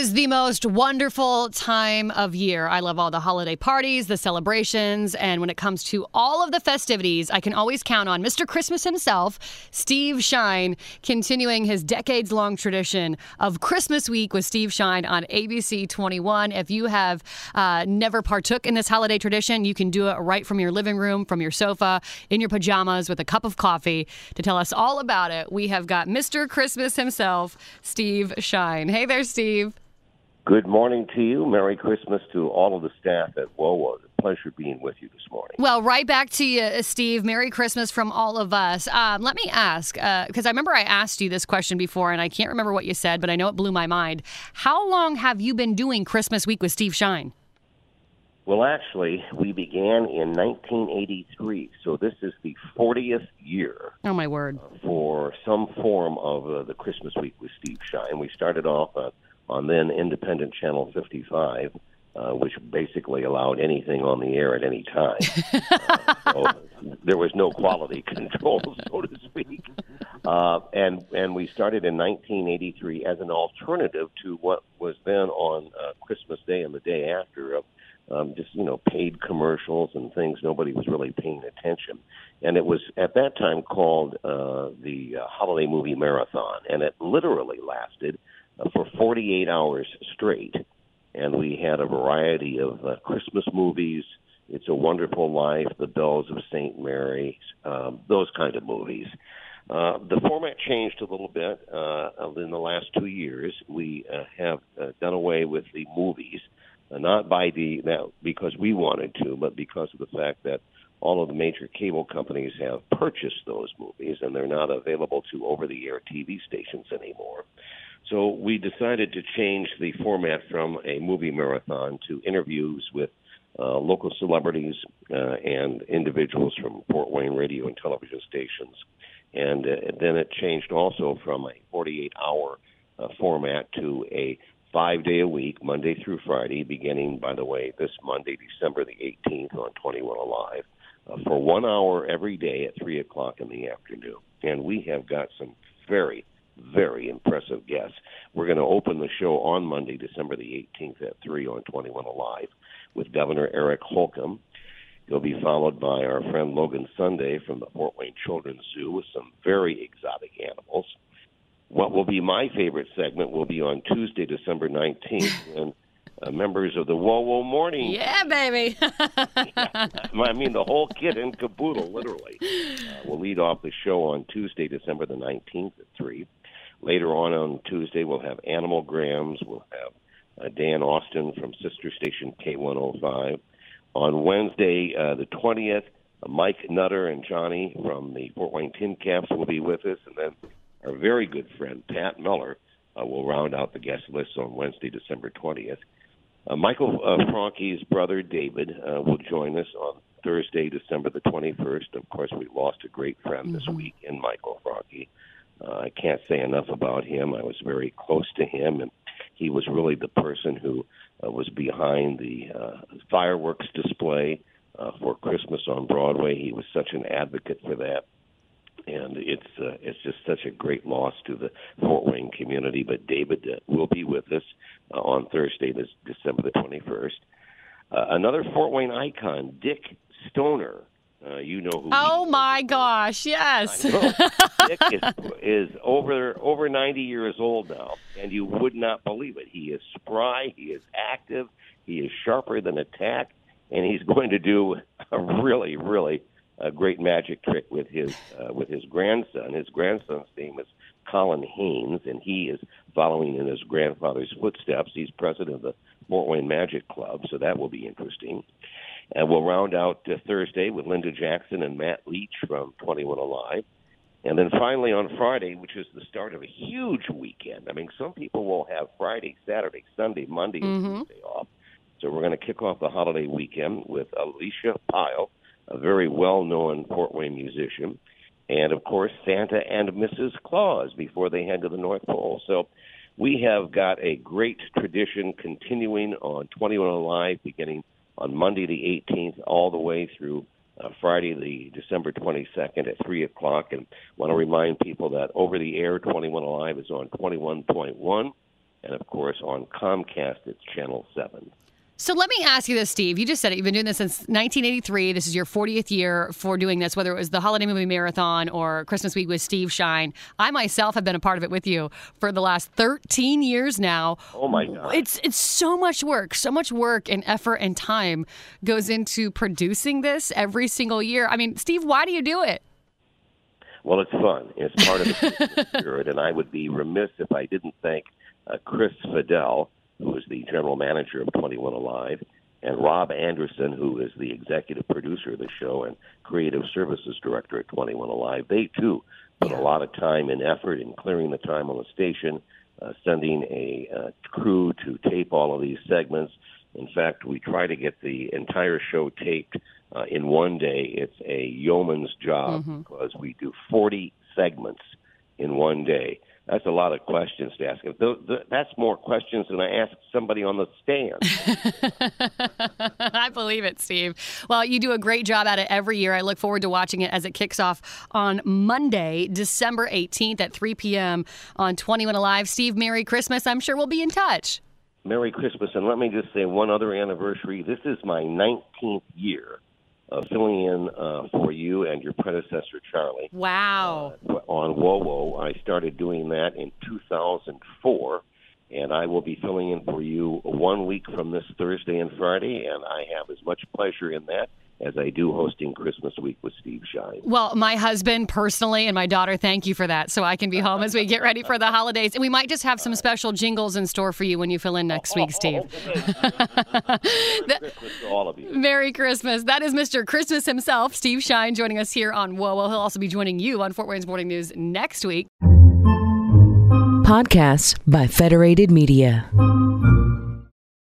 is the most wonderful time of year. I love all the holiday parties, the celebrations, and when it comes to all of the festivities, I can always count on Mr. Christmas himself, Steve Shine, continuing his decades long tradition of Christmas Week with Steve Shine on ABC 21. If you have uh, never partook in this holiday tradition, you can do it right from your living room, from your sofa, in your pajamas with a cup of coffee. To tell us all about it, we have got Mr. Christmas himself, Steve Shine. Hey there, Steve. Good morning to you. Merry Christmas to all of the staff at. It's a pleasure being with you this morning. Well, right back to you, Steve. Merry Christmas from all of us. Um, let me ask, because uh, I remember I asked you this question before, and I can't remember what you said, but I know it blew my mind. How long have you been doing Christmas Week with Steve Shine? Well, actually, we began in 1983, so this is the 40th year. Oh my word! For some form of uh, the Christmas Week with Steve Shine, we started off uh, on then independent Channel 55, uh, which basically allowed anything on the air at any time. uh, so there was no quality control, so to speak. Uh, and and we started in 1983 as an alternative to what was then on uh, Christmas Day and the day after of um, just you know paid commercials and things. Nobody was really paying attention, and it was at that time called uh, the uh, Holiday Movie Marathon, and it literally lasted for 48 hours straight. And we had a variety of uh, Christmas movies, It's a Wonderful Life, The Bells of St. Mary, um, those kind of movies. Uh, the format changed a little bit uh, in the last two years. We uh, have uh, done away with the movies, uh, not by the now because we wanted to, but because of the fact that all of the major cable companies have purchased those movies and they're not available to over-the-air TV stations anymore. So we decided to change the format from a movie marathon to interviews with uh, local celebrities uh, and individuals from Fort Wayne radio and television stations. And uh, then it changed also from a 48 hour uh, format to a five day a week, Monday through Friday, beginning, by the way, this Monday, December the 18th on 21 Alive, uh, for one hour every day at 3 o'clock in the afternoon. And we have got some very very impressive guests. We're going to open the show on Monday, December the 18th at 3 on 21 Alive with Governor Eric Holcomb. He'll be followed by our friend Logan Sunday from the Fort Wayne Children's Zoo with some very exotic animals. What will be my favorite segment will be on Tuesday, December 19th, when uh, members of the WOWO Morning. Yeah, baby. yeah, I mean, the whole kit and caboodle, literally. Uh, will lead off the show on Tuesday, December the 19th at 3. Later on on Tuesday, we'll have Animal Grams. We'll have uh, Dan Austin from Sister Station K105. On Wednesday, uh, the 20th, uh, Mike Nutter and Johnny from the Fort Wayne TinCaps will be with us. And then our very good friend, Pat Miller, uh, will round out the guest list on Wednesday, December 20th. Uh, Michael uh, Franke's brother, David, uh, will join us on Thursday, December the 21st. Of course, we lost a great friend this mm-hmm. week in Michael Franke. Uh, I can't say enough about him. I was very close to him, and he was really the person who uh, was behind the uh, fireworks display uh, for Christmas on Broadway. He was such an advocate for that, and it's uh, it's just such a great loss to the Fort Wayne community. But David uh, will be with us uh, on Thursday, this December the twenty first. Uh, another Fort Wayne icon, Dick Stoner uh, you know who. Oh my gosh! Yes. Dick is, is over over ninety years old now, and you would not believe it. He is spry. He is active. He is sharper than a tack, and he's going to do a really, really a great magic trick with his uh, with his grandson. His grandson's name is Colin Haynes, and he is following in his grandfather's footsteps. He's president of the Fort Wayne Magic Club, so that will be interesting. And we'll round out uh, Thursday with Linda Jackson and Matt Leach from 21 Alive. And then finally on Friday, which is the start of a huge weekend. I mean, some people will have Friday, Saturday, Sunday, Monday, mm-hmm. Tuesday off. So we're going to kick off the holiday weekend with Alicia Pyle, a very well-known Fort Wayne musician, and of course Santa and Mrs. Claus before they head to the North Pole. So we have got a great tradition continuing on 21 Alive, beginning on Monday the 18th all the way through uh, Friday the December 22nd at 3 o'clock. And want to remind people that over the air 21 Alive is on 21.1 and of course on Comcast it's Channel Seven. So let me ask you this, Steve. You just said it. You've been doing this since 1983. This is your 40th year for doing this, whether it was the Holiday Movie Marathon or Christmas Week with Steve Shine. I myself have been a part of it with you for the last 13 years now. Oh my God! It's it's so much work, so much work and effort and time goes into producing this every single year. I mean, Steve, why do you do it? Well, it's fun. It's part of the spirit, and I would be remiss if I didn't thank uh, Chris Fidel who is the general manager of 21 Alive, and Rob Anderson, who is the executive producer of the show and creative services director at 21 Alive. They too put a lot of time and effort in clearing the time on the station, uh, sending a uh, crew to tape all of these segments. In fact, we try to get the entire show taped uh, in one day. It's a yeoman's job mm-hmm. because we do 40 segments in one day that's a lot of questions to ask. That's more questions than I ask somebody on the stand. I believe it, Steve. Well, you do a great job at it every year. I look forward to watching it as it kicks off on Monday, December 18th at 3 p.m. on 21 Alive. Steve, Merry Christmas. I'm sure we'll be in touch. Merry Christmas. And let me just say one other anniversary. This is my 19th year uh, filling in uh, for you and your predecessor, Charlie. Wow. Uh, on WOWO. I started doing that in 2004, and I will be filling in for you one week from this Thursday and Friday, and I have as much pleasure in that as I do hosting Christmas week with Steve Shine. Well, my husband personally and my daughter, thank you for that. So I can be home as we get ready for the holidays. And we might just have some special jingles in store for you when you fill in next week, Steve. Merry Christmas to all of you. Merry Christmas. That is Mr. Christmas himself, Steve Shine, joining us here on WOWO. He'll also be joining you on Fort Wayne's Morning News next week. Podcasts by Federated Media.